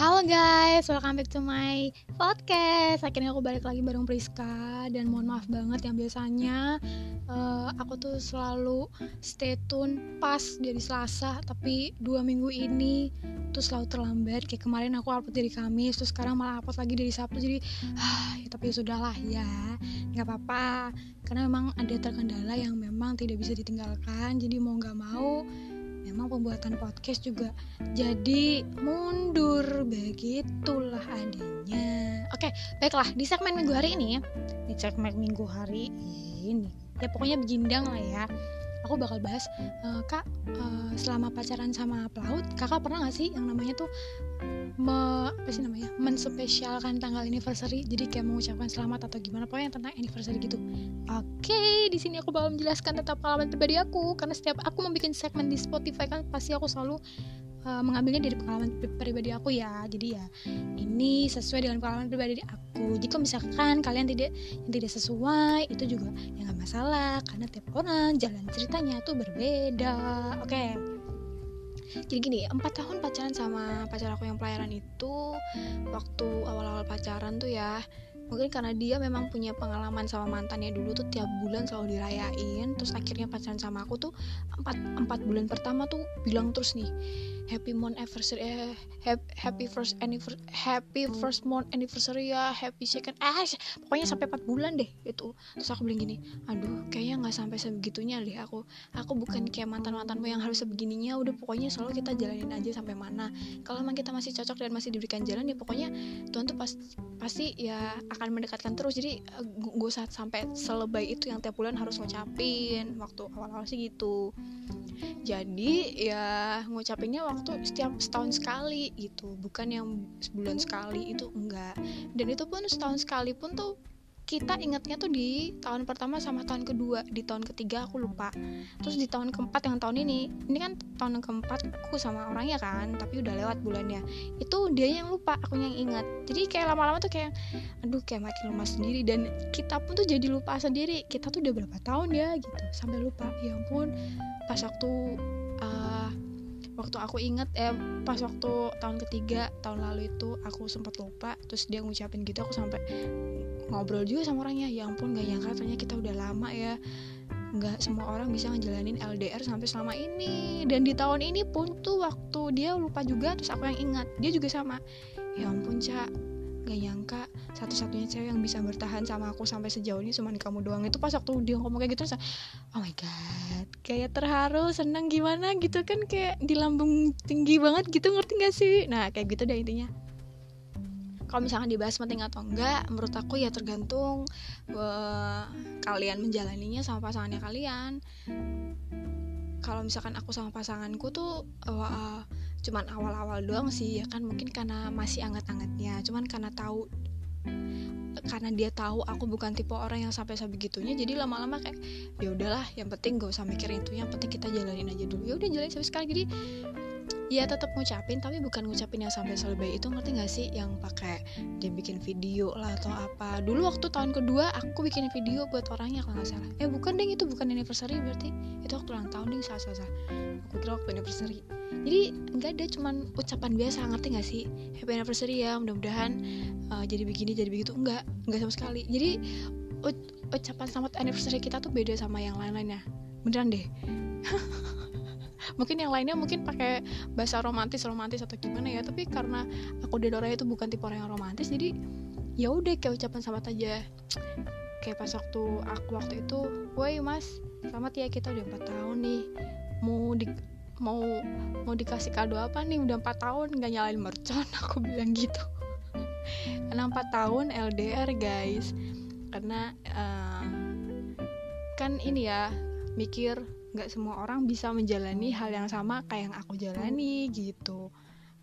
Halo guys, welcome back to my podcast. Akhirnya aku balik lagi bareng Priska dan mohon maaf banget yang biasanya uh, aku tuh selalu stay tune pas dari Selasa, tapi dua minggu ini tuh selalu terlambat. Kayak kemarin aku upload dari Kamis, terus sekarang malah upload lagi dari Sabtu. Jadi, ah, ya, tapi ya sudahlah ya, nggak apa-apa. Karena memang ada terkendala yang memang tidak bisa ditinggalkan. Jadi mau nggak mau memang pembuatan podcast juga jadi mundur begitulah adanya. Oke baiklah di segmen minggu hari ini di segmen minggu hari ini. Ya pokoknya begindang lah ya aku bakal bahas uh, kak uh, selama pacaran sama pelaut kakak pernah gak sih yang namanya tuh me, apa sih namanya menspesialkan tanggal anniversary jadi kayak mengucapkan selamat atau gimana pokoknya tentang anniversary gitu. Oke di sini aku bakal menjelaskan tentang pengalaman pribadi aku karena setiap aku membuat segmen di Spotify kan pasti aku selalu uh, mengambilnya dari pengalaman pribadi aku ya. Jadi ya ini sesuai dengan pengalaman pribadi aku. Jika misalkan kalian tidak yang tidak sesuai itu juga ya nggak masalah. Karena tiap orang jalan ceritanya tuh berbeda. Oke. Okay jadi gini empat tahun pacaran sama pacar aku yang pelayaran itu waktu awal-awal pacaran tuh ya mungkin karena dia memang punya pengalaman sama mantannya dulu tuh tiap bulan selalu dirayain terus akhirnya pacaran sama aku tuh empat empat bulan pertama tuh bilang terus nih happy month anniversary eh happy first anniversary happy first month anniversary ya happy second eh pokoknya sampai empat bulan deh itu. Terus aku bilang gini aduh kayaknya nggak sampai sebegitunya deh aku. Aku bukan kayak mantan mantanmu yang harus sebegininya. Udah pokoknya selalu kita jalanin aja sampai mana. Kalau emang kita masih cocok dan masih diberikan jalan ya pokoknya Tuhan tuh pas pasti ya akan mendekatkan terus. Jadi eh, gue saat sampai selebay itu yang tiap bulan harus ngucapin. Waktu awal-awal sih gitu. Jadi ya ngucapinnya waktu setiap setahun sekali gitu. Bukan yang sebulan sekali itu enggak. Dan itu pun setahun sekali pun tuh kita ingatnya tuh di tahun pertama sama tahun kedua. Di tahun ketiga aku lupa. Terus di tahun keempat yang tahun ini ini kan tahun keempat aku sama orangnya kan tapi udah lewat bulannya. Itu dia yang lupa aku yang ingat. Jadi kayak lama-lama tuh kayak aduh kayak makin lemah sendiri. Dan kita pun tuh jadi lupa sendiri. Kita tuh udah berapa tahun ya gitu. Sampai lupa. Ya ampun. Pas waktu uh, waktu aku inget eh pas waktu tahun ketiga tahun lalu itu aku sempat lupa. Terus dia ngucapin gitu aku sampai ngobrol juga sama orangnya. Ya ampun gak nyangka ternyata kita udah lama ya. Nggak semua orang bisa ngejalanin LDR sampai selama ini. Dan di tahun ini pun tuh waktu dia lupa juga terus aku yang ingat. Dia juga sama. Ya ampun cak. Gak nyangka satu-satunya cewek yang bisa bertahan sama aku sampai sejauh ini cuma kamu doang. Itu pas waktu dia ngomong kayak gitu terus oh my god kayak terharu seneng gimana? Gitu kan kayak di lambung tinggi banget gitu ngerti gak sih? Nah kayak gitu deh intinya kalau misalkan dibahas penting atau enggak menurut aku ya tergantung uh, kalian menjalaninya sama pasangannya kalian. Kalau misalkan aku sama pasanganku tuh uh, cuman awal-awal doang sih ya kan? Mungkin karena masih anget-angetnya. Cuman karena tahu karena dia tahu aku bukan tipe orang yang sampai sebegitunya jadi lama-lama kayak ya udahlah yang penting gak usah mikirin itu yang penting kita jalanin aja dulu. Ya udah jalanin sampai sekarang. Jadi ya tetap ngucapin tapi bukan ngucapin yang sampai selebay itu ngerti gak sih? Yang pakai dia bikin video lah atau apa. Dulu waktu tahun kedua aku bikin video buat orangnya kalau nggak salah. Eh bukan deh itu bukan anniversary berarti. Itu waktu ulang tahun deh salah salah aku kira waktu anniversary. Jadi nggak ada cuman ucapan biasa ngerti gak sih? Happy anniversary ya mudah-mudahan uh, jadi begini jadi begitu. Enggak enggak sama sekali. Jadi ucapan selamat anniversary kita tuh beda sama yang lain-lainnya. Beneran deh mungkin yang lainnya mungkin pakai bahasa romantis romantis atau gimana ya tapi karena aku dan Dora itu bukan tipe orang yang romantis jadi ya udah kayak ucapan selamat aja. Kayak pas waktu aku waktu itu woi mas selamat ya kita udah empat tahun nih. Mau di mau mau dikasih kado apa nih? Udah empat tahun nggak nyalain mercon. Aku bilang gitu. Karena empat tahun LDR guys. Karena uh, kan ini ya mikir nggak semua orang bisa menjalani hal yang sama kayak yang aku jalani gitu.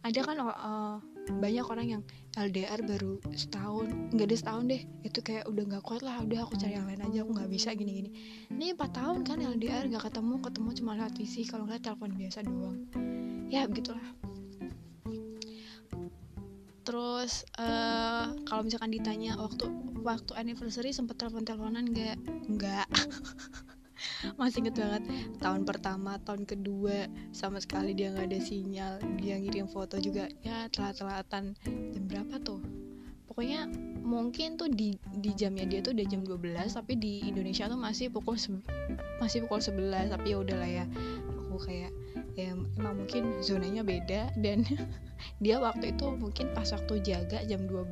Ada kan uh, banyak orang yang LDR baru setahun nggak ada setahun deh. Itu kayak udah nggak kuat lah udah aku cari yang lain aja aku nggak bisa gini gini ini empat tahun kan LDR nggak ketemu ketemu cuma lewat visi kalau nggak telepon biasa doang. Ya begitulah. Terus uh, kalau misalkan ditanya waktu waktu anniversary sempet telepon teleponan nggak? Nggak masih inget banget tahun pertama tahun kedua sama sekali dia nggak ada sinyal dia ngirim foto juga ya telat-telatan. Jam berapa tuh? Pokoknya mungkin tuh di di jamnya dia tuh udah jam 12 tapi di Indonesia tuh masih pukul masih pukul 11 tapi ya udahlah ya. Aku kayak ya emang mungkin zonanya beda dan dia waktu itu mungkin pas waktu jaga jam 12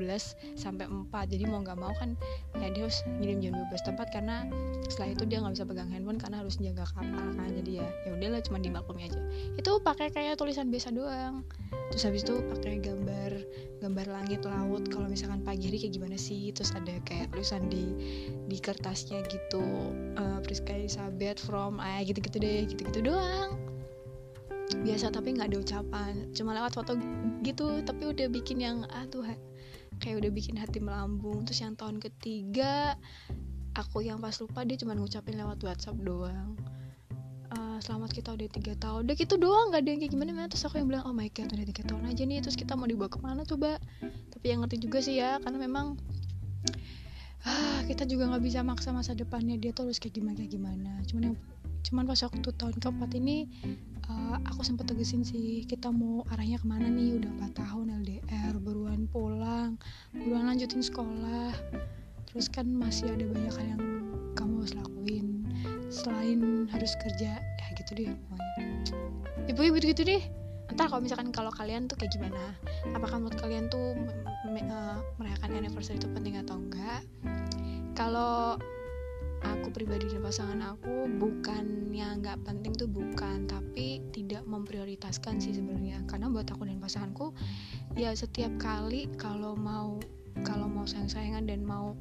sampai 4 jadi mau nggak mau kan ya dia harus ngirim jam 12 tempat karena setelah itu dia nggak bisa pegang handphone karena harus jaga kapal kan jadi ya ya udahlah cuma dimaklumi aja. Itu pakai kayak tulisan biasa doang. Terus habis itu pakai gambar gambar langit laut kalau misalkan pagi hari kayak gimana sih? Terus ada kayak tulisan di di kertasnya gitu uh, Priska Elizabeth from ayah gitu-gitu deh gitu-gitu doang biasa tapi nggak ada ucapan cuma lewat foto gitu tapi udah bikin yang ah tuh kayak udah bikin hati melambung. Terus yang tahun ketiga aku yang pas lupa dia cuma ngucapin lewat WhatsApp doang. Uh, selamat kita udah tiga tahun. Udah gitu doang nggak ada yang kayak gimana mana terus aku yang bilang oh my god udah tiga tahun aja nih terus kita mau dibawa ke mana coba tapi yang ngerti juga sih ya karena memang ah, kita juga nggak bisa maksa masa depannya dia tuh harus kayak gimana gimana. Cuman yang cuman pas waktu tahun keempat ini uh, aku sempat tegesin sih kita mau arahnya ke mana nih? Udah 4 tahun LDR beruan pulang beruan lanjutin sekolah. Terus kan masih ada banyak hal yang kamu harus lakuin. Selain harus kerja ya gitu deh pokoknya. Ibu ibu gitu, deh. Entar kalau misalkan kalau kalian tuh kayak gimana? Apakah menurut kalian tuh uh, merayakan anniversary itu penting atau enggak? Kalau aku pribadi dan pasangan aku bukan yang nggak penting tuh bukan. Tapi tidak memprioritaskan sih sebenarnya. Karena buat aku dan pasanganku ya setiap kali kalau mau kalau mau sayang-sayangan dan mau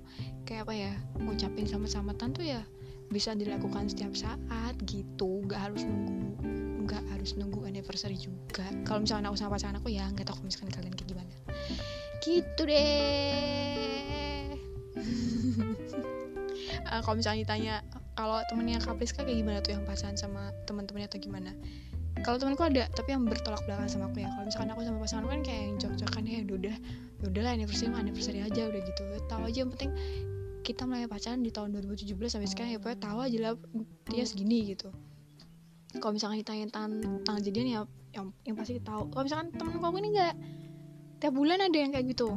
kayak apa ya ngucapin sama-sama tentu ya bisa dilakukan setiap saat gitu. Nggak harus nunggu nggak harus nunggu anniversary juga. Kalau misalnya aku sama pasangan aku ya nggak tahu misalkan kalian kayak gimana. Gitu deh uh, kalau misalnya ditanya kalau temennya Kapriska kayak gimana tuh yang pacaran sama teman-temannya atau gimana? Kalau temanku ada tapi yang bertolak belakang sama aku ya. Kalau misalkan aku sama pasangan kan kayak yang cocok-cocokan ya udah ya udahlah anniversary mah anniversary aja udah gitu. Tahu aja yang penting kita mulai pacaran di tahun 2017 sampai sekarang ya pokoknya tahu aja lah dia segini gitu. Kalau misalkan ditanya tentang jadian ya yang yang pasti tahu. Kalau misalkan temen aku ini enggak tiap bulan ada yang kayak gitu.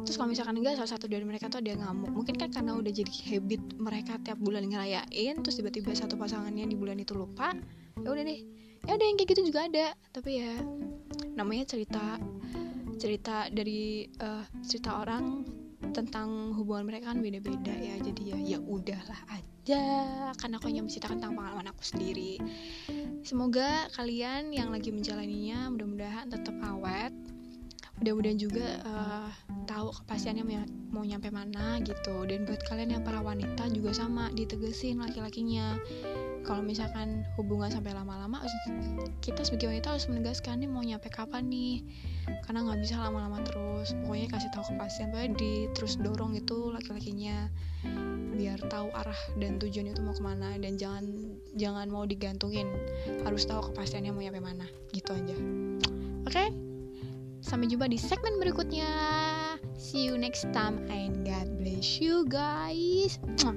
Terus kalau misalkan enggak salah satu dari mereka tuh ada yang ngamuk. Mungkin kan karena udah jadi habit mereka tiap bulan ngerayain terus tiba-tiba satu pasangannya di bulan itu lupa ya udah deh. Ya ada yang kayak gitu juga ada. Tapi ya namanya cerita cerita dari uh, cerita orang tentang hubungan mereka kan beda-beda ya. Jadi ya ya udahlah aja. Karena aku hanya menceritakan tentang pengalaman aku sendiri. Semoga kalian yang lagi menjalaninya mudah-mudahan tetap awet mudah-mudahan juga uh, tahu kepastiannya mau, nyampe mana gitu. Dan buat kalian yang para wanita juga sama ditegesin laki-lakinya. Kalau misalkan hubungan sampai lama-lama kita sebagai wanita harus menegaskan nih mau nyampe kapan nih. Karena nggak bisa lama-lama terus. Pokoknya kasih tahu kepastian pokoknya di terus dorong itu laki-lakinya. Biar tahu arah dan tujuan itu mau ke mana. Dan jangan jangan mau digantungin. Harus tahu kepastiannya mau nyampe mana. Gitu aja. Oke? okay? Sampai jumpa di segmen berikutnya. See you next time and God bless you guys. Mwah.